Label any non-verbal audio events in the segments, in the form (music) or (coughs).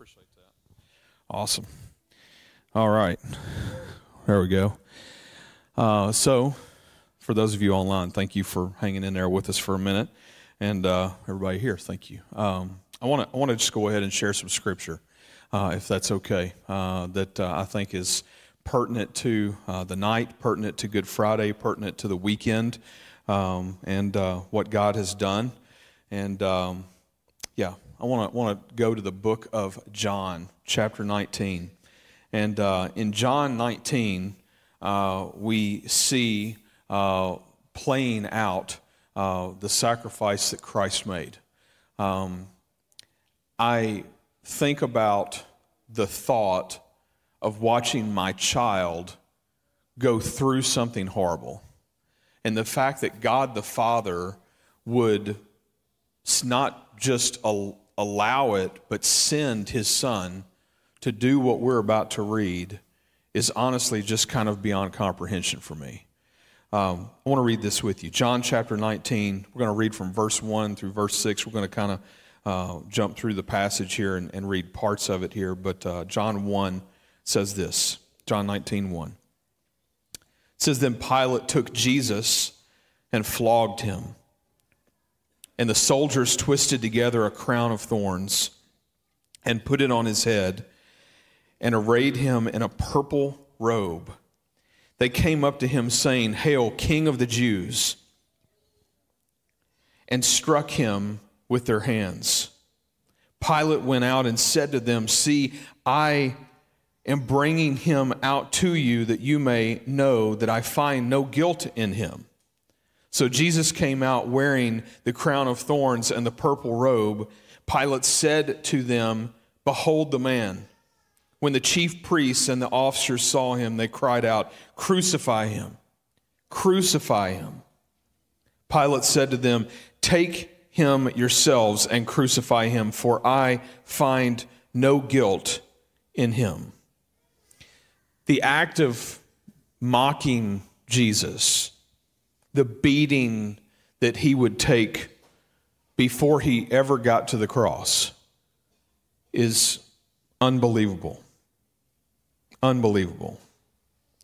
appreciate that. Awesome. All right. There we go. Uh, so, for those of you online, thank you for hanging in there with us for a minute. And uh, everybody here, thank you. Um, I want to I want to just go ahead and share some scripture, uh, if that's okay, uh, that uh, I think is pertinent to uh, the night, pertinent to Good Friday, pertinent to the weekend, um, and what God has done. And um, yeah, I want to want to go to the book of John, chapter 19. And uh, in John 19, uh, we see uh, playing out uh, the sacrifice that Christ made. Um, I think about the thought of watching my child go through something horrible. And the fact that God the Father would not just allow it, but send his son to do what we're about to read is honestly just kind of beyond comprehension for me. Um, I want to read this with you. John chapter 19, we're going to read from verse 1 through verse 6. We're going to kind of uh, jump through the passage here and, and read parts of it here. But uh, John 1 says this John 19, 1. It says, Then Pilate took Jesus and flogged him and the soldiers twisted together a crown of thorns and put it on his head and arrayed him in a purple robe. They came up to him, saying, Hail, King of the Jews! and struck him with their hands. Pilate went out and said to them, See, I am bringing him out to you that you may know that I find no guilt in him. So Jesus came out wearing the crown of thorns and the purple robe. Pilate said to them, Behold the man. When the chief priests and the officers saw him, they cried out, Crucify him! Crucify him! Pilate said to them, Take him yourselves and crucify him, for I find no guilt in him. The act of mocking Jesus the beating that he would take before he ever got to the cross is unbelievable. Unbelievable.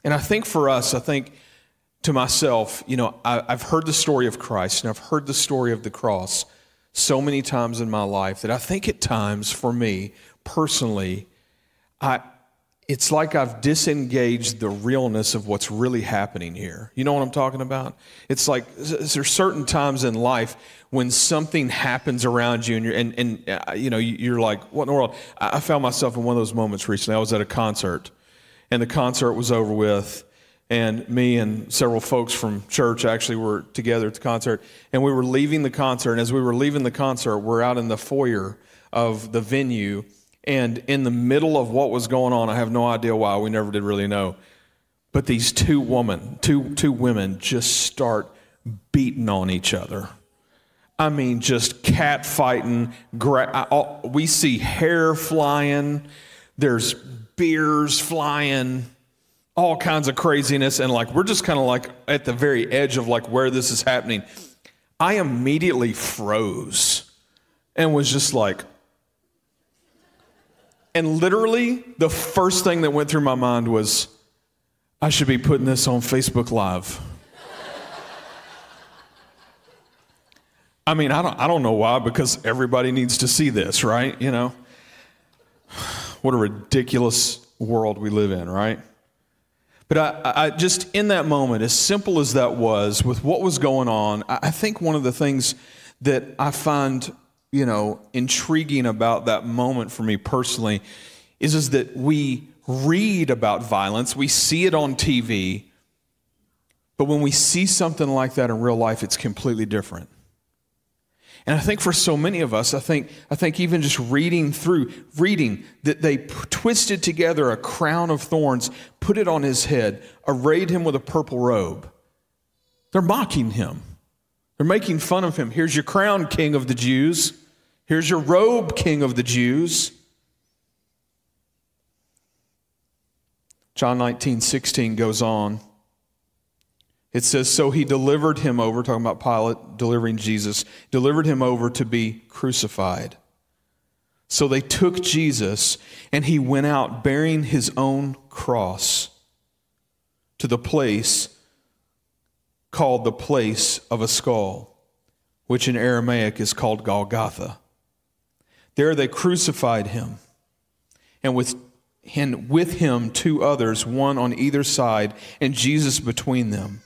And I think for us, I think to myself, you know, I, have heard the story of Christ and I've heard the story of the cross so many times in my life that I think at times for me personally, I, it's like I've disengaged the realness of what's really happening here. You know what I'm talking about? It's like there's certain times in life when something happens around you and you're, and, and uh, you know, you're like, what in the world? I found myself in one of those moments recently. I was at a concert and the concert was over with and me and several folks from church actually were together at the concert and we were leaving the concert and as we were leaving the concert we're out in the foyer of the venue and in the middle of what was going on, I have no idea why, we never did really know. But these two women, two, two women just start beating on each other. I mean, just cat fighting. Gra- we see hair flying, there's beers flying, all kinds of craziness. And like, we're just kind of like at the very edge of like where this is happening. I immediately froze and was just like, and literally, the first thing that went through my mind was, I should be putting this on Facebook Live. I mean, I don't, I don't know why, because everybody needs to see this, right? You know? What a ridiculous world we live in, right? But I, I, just, in that moment, as simple as that was, with what was going on, I think one of the things that I find you know, intriguing about that moment for me personally is, is that we read about violence, we see it on TV, but when we see something like that in real life, it's completely different. And I think for so many of us, I think, I think even just reading through, reading that they p- twisted together a crown of thorns, put it on his head, arrayed him with a purple robe. They're mocking him. They're making fun of him. Here's your crown, king of the Jews. Here's your robe, King of the Jews. John 19, 16 goes on. It says, So he delivered him over, talking about Pilate delivering Jesus, delivered him over to be crucified. So they took Jesus, and he went out bearing his own cross to the place called the place of a skull, which in Aramaic is called Golgotha. There they crucified him, and with, and with him two others, one on either side, and Jesus between them.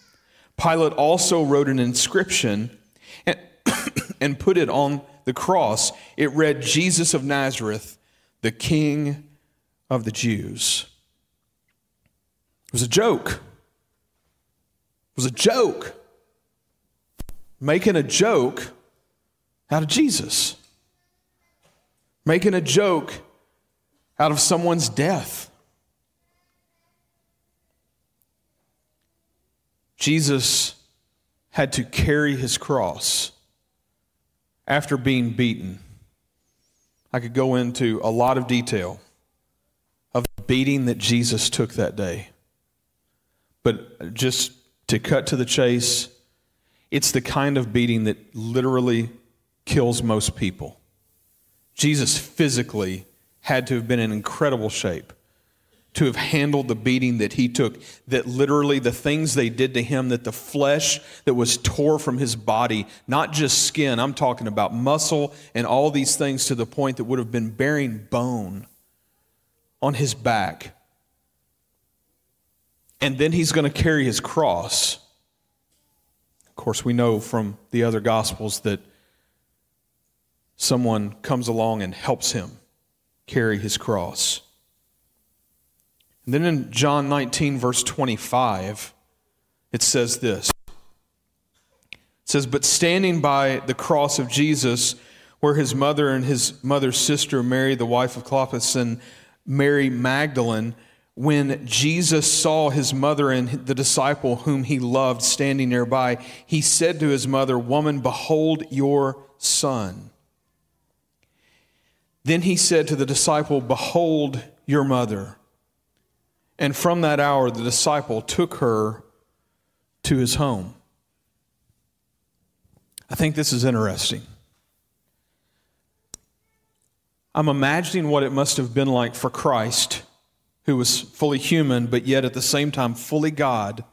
Pilate also wrote an inscription and, (coughs) and put it on the cross. It read, Jesus of Nazareth, the King of the Jews. It was a joke. Was a joke. Making a joke out of Jesus. Making a joke out of someone's death. Jesus had to carry his cross after being beaten. I could go into a lot of detail of the beating that Jesus took that day. But just to cut to the chase, it's the kind of beating that literally kills most people. Jesus physically had to have been in incredible shape to have handled the beating that he took, that literally the things they did to him, that the flesh that was tore from his body, not just skin, I'm talking about muscle and all these things to the point that would have been bearing bone on his back. And then he's going to carry his cross. Of course, we know from the other gospels that someone comes along and helps him carry his cross. And then in John 19, verse 25, it says this. It says, But standing by the cross of Jesus, where his mother and his mother's sister, Mary, the wife of Clopas, and Mary Magdalene, when Jesus saw his mother and the disciple whom he loved standing nearby, he said to his mother, Woman, behold your son. Then he said to the disciple, Behold your mother. And from that hour, the disciple took her to his home. I think this is interesting. I'm imagining what it must have been like for Christ, who was fully human, but yet at the same time fully God,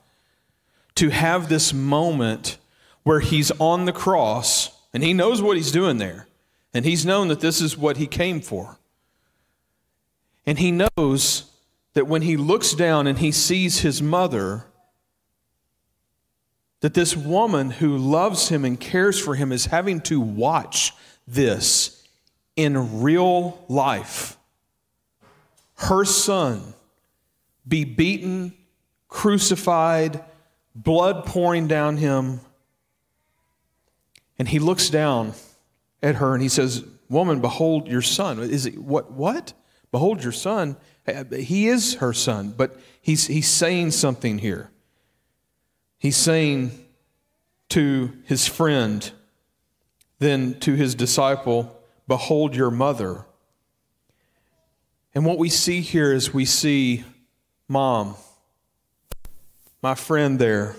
to have this moment where he's on the cross and he knows what he's doing there. And he's known that this is what he came for. And he knows that when he looks down and he sees his mother, that this woman who loves him and cares for him is having to watch this in real life. Her son be beaten, crucified, blood pouring down him. And he looks down at her and he says, Woman, behold your son. Is it what what? Behold your son. He is her son, but he's, he's saying something here. He's saying to his friend, then to his disciple, Behold your mother. And what we see here is we see mom, my friend there,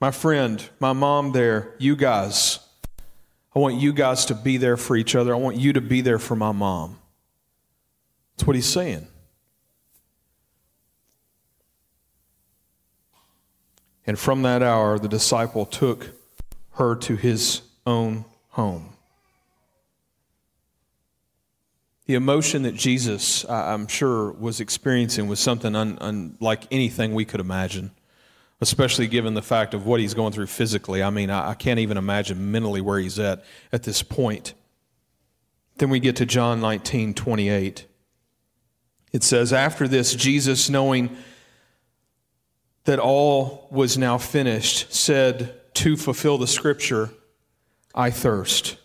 my friend, my mom there, you guys. I want you guys to be there for each other. I want you to be there for my mom. That's what he's saying. And from that hour, the disciple took her to his own home. The emotion that Jesus, I'm sure, was experiencing was something un, unlike anything we could imagine, especially given the fact of what he's going through physically. I mean, I, I can't even imagine mentally where he's at at this point. Then we get to John 19 28. It says, After this, Jesus, knowing that all was now finished, said to fulfill the scripture, I thirst.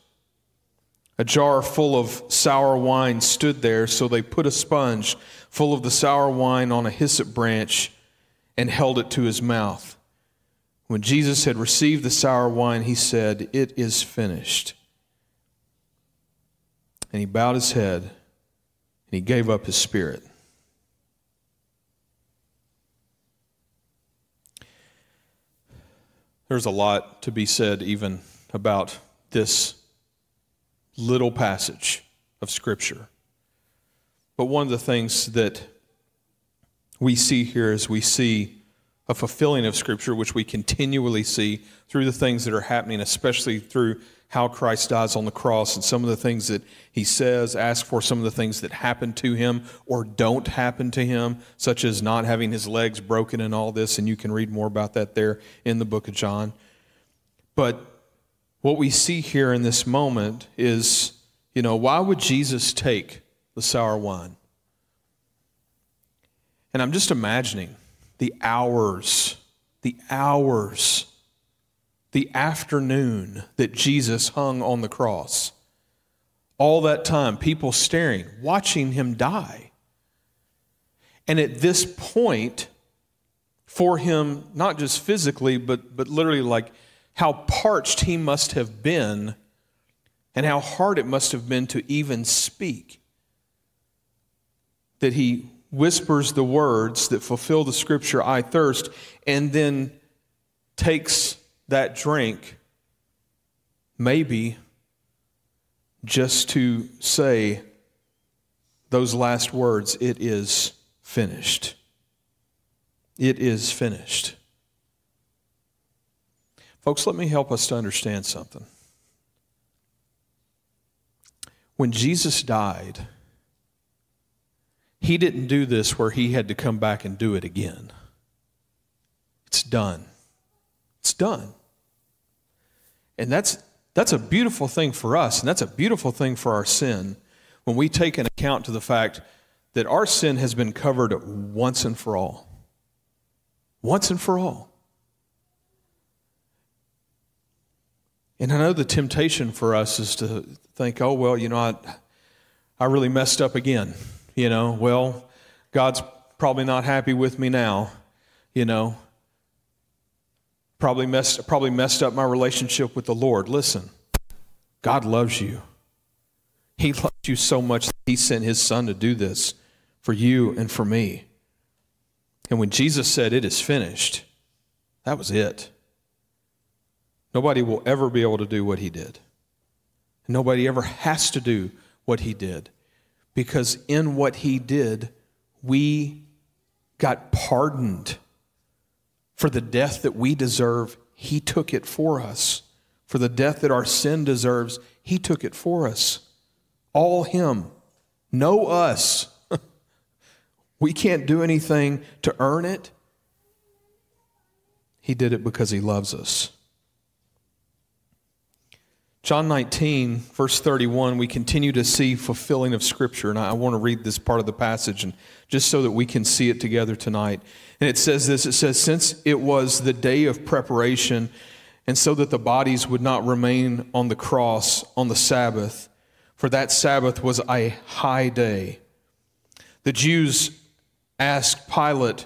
A jar full of sour wine stood there, so they put a sponge full of the sour wine on a hyssop branch and held it to his mouth. When Jesus had received the sour wine, he said, It is finished. And he bowed his head and he gave up his spirit. There's a lot to be said even about this little passage of Scripture. But one of the things that we see here is we see a fulfilling of Scripture, which we continually see through the things that are happening, especially through how Christ dies on the cross and some of the things that he says, ask for some of the things that happen to him or don't happen to him, such as not having his legs broken and all this. And you can read more about that there in the book of John. But what we see here in this moment is, you know, why would Jesus take the sour wine? And I'm just imagining the hours, the hours, the afternoon that Jesus hung on the cross. All that time, people staring, watching him die. And at this point, for him, not just physically, but, but literally, like how parched he must have been and how hard it must have been to even speak, that he whispers the words that fulfill the scripture, I thirst, and then takes that drink, maybe just to say those last words, it is finished. It is finished. Folks, let me help us to understand something. When Jesus died, he didn't do this where he had to come back and do it again. It's done. It's done. And that's, that's a beautiful thing for us, and that's a beautiful thing for our sin when we take an account to the fact that our sin has been covered once and for all. Once and for all. And I know the temptation for us is to think, oh, well, you know, I, I really messed up again. You know, well, God's probably not happy with me now. You know, probably messed, probably messed up my relationship with the Lord. Listen, God loves you. He loves you so much that He sent His Son to do this for you and for me. And when Jesus said, It is finished, that was it. Nobody will ever be able to do what He did. Nobody ever has to do what He did because in what he did, we got pardoned. For the death that we deserve, he took it for us. For the death that our sin deserves, he took it for us. All him. No us. (laughs) we can't do anything to earn it. He did it because he loves us. John 19, verse 31, we continue to see fulfilling of Scripture. And I want to read this part of the passage and just so that we can see it together tonight. And it says this it says, Since it was the day of preparation, and so that the bodies would not remain on the cross on the Sabbath, for that Sabbath was a high day, the Jews asked Pilate,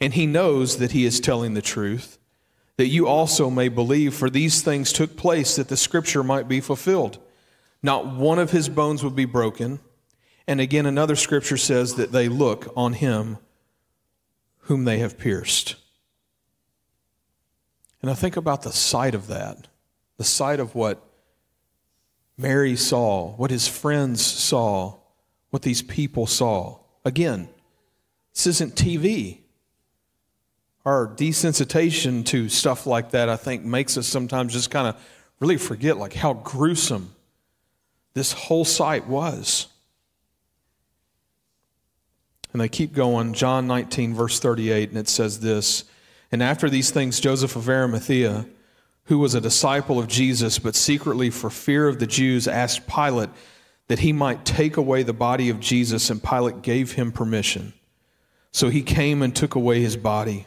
and he knows that he is telling the truth, that you also may believe, for these things took place that the scripture might be fulfilled. Not one of his bones would be broken. And again, another scripture says that they look on him whom they have pierced. And I think about the sight of that, the sight of what Mary saw, what his friends saw, what these people saw. Again, this isn't TV our desensitization to stuff like that, I think, makes us sometimes just kind of really forget like how gruesome this whole sight was. And they keep going, John 19, verse 38, and it says this And after these things, Joseph of Arimathea, who was a disciple of Jesus, but secretly for fear of the Jews, asked Pilate that he might take away the body of Jesus, and Pilate gave him permission. So he came and took away his body.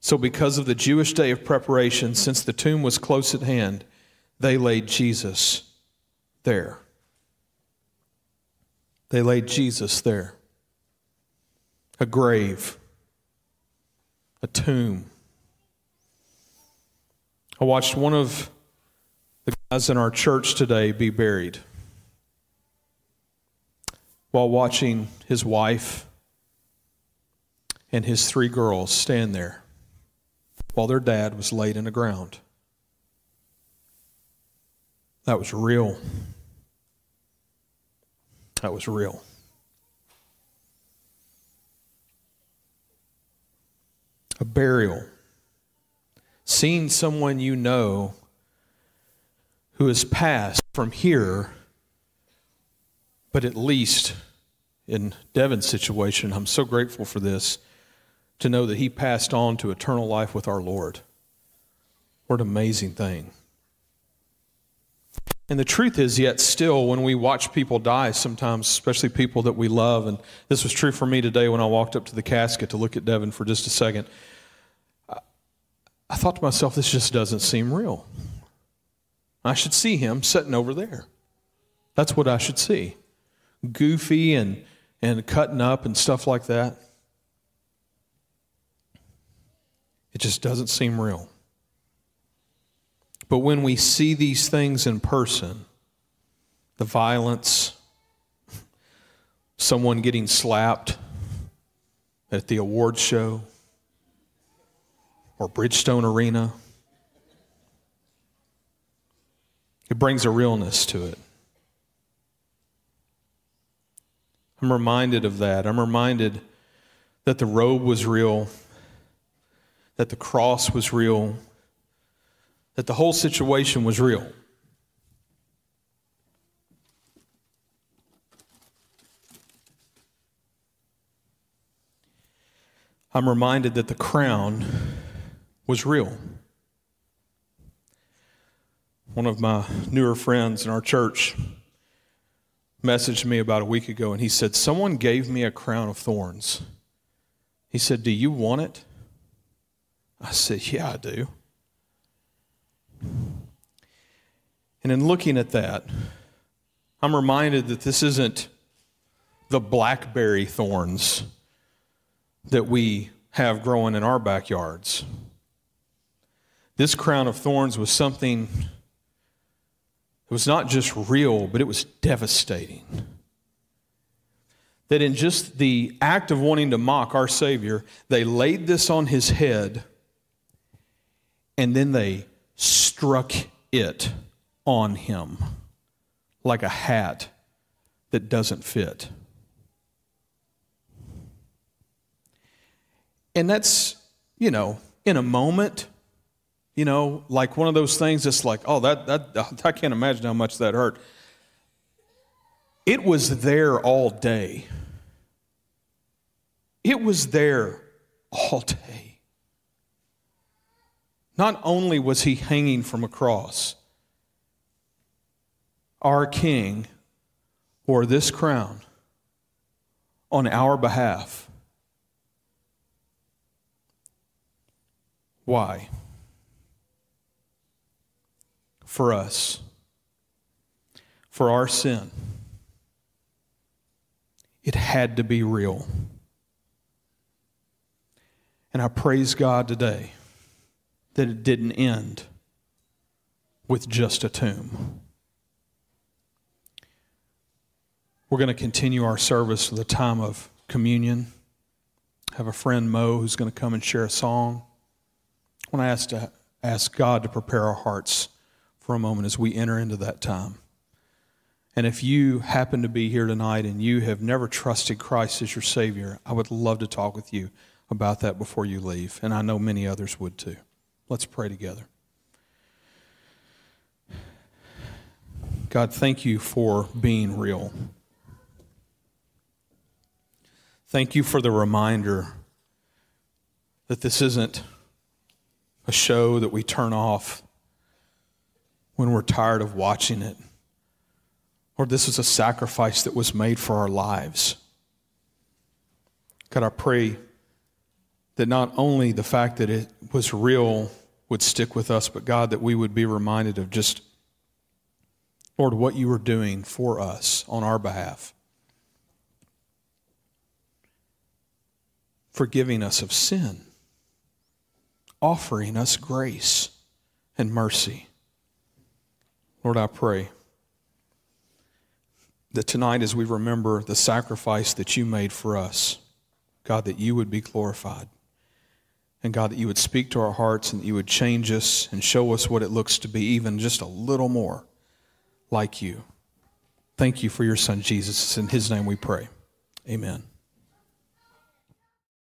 So because of the Jewish day of preparation, since the tomb was close at hand, they laid Jesus there. They laid Jesus there. A grave a tomb. I watched one of the guys in our church today be buried while watching his wife and his three girls stand there while their dad was laid in the ground. That was real. That was real. a burial, seeing someone you know who has passed from here, but at least in Devin's situation, I'm so grateful for this to know that he passed on to eternal life with our Lord. What an amazing thing. And the truth is, yet still, when we watch people die, sometimes, especially people that we love, and this was true for me today when I walked up to the casket to look at Devin for just a second. I thought to myself, this just doesn't seem real. I should see him sitting over there. That's what I should see. Goofy and, and cutting up and stuff like that. It just doesn't seem real. But when we see these things in person, the violence, someone getting slapped at the award show, or Bridgestone Arena. It brings a realness to it. I'm reminded of that. I'm reminded that the robe was real, that the cross was real, that the whole situation was real. I'm reminded that the crown was real. One of my newer friends in our church messaged me about a week ago and he said, Someone gave me a crown of thorns. He said, Do you want it? I said, Yeah, I do. And in looking at that, I'm reminded that this isn't the blackberry thorns that we have growing in our backyards. This crown of thorns was something, it was not just real, but it was devastating. That in just the act of wanting to mock our Savior, they laid this on his head and then they struck it on him like a hat that doesn't fit. And that's, you know, in a moment, you know, like one of those things that's like, oh, that, that, (laughs) I can't imagine how much that hurt. It was there all day. It was there all day. Not only was he hanging from a cross, our king wore this crown on our behalf. Why? for us, for our sin. It had to be real. And I praise God today that it didn't end with just a tomb. We're going to continue our service with a time of communion. Have a friend, Mo, who's going to come and share a song. I want to ask, to ask God to prepare our hearts for a moment as we enter into that time. And if you happen to be here tonight and you have never trusted Christ as your Savior, I would love to talk with you about that before you leave. And I know many others would too. Let's pray together. God, thank you for being real. Thank you for the reminder that this isn't a show that we turn off when we're tired of watching it. Lord, this is a sacrifice that was made for our lives. God, I pray that not only the fact that it was real would stick with us, but God, that we would be reminded of just, Lord, what you were doing for us on our behalf. Forgiving us of sin, offering us grace and mercy. Lord, I pray that tonight, as we remember the sacrifice that you made for us, God, that you would be glorified. And God, that you would speak to our hearts and that you would change us and show us what it looks to be even just a little more like you. Thank you for your son, Jesus. It's in his name we pray. Amen.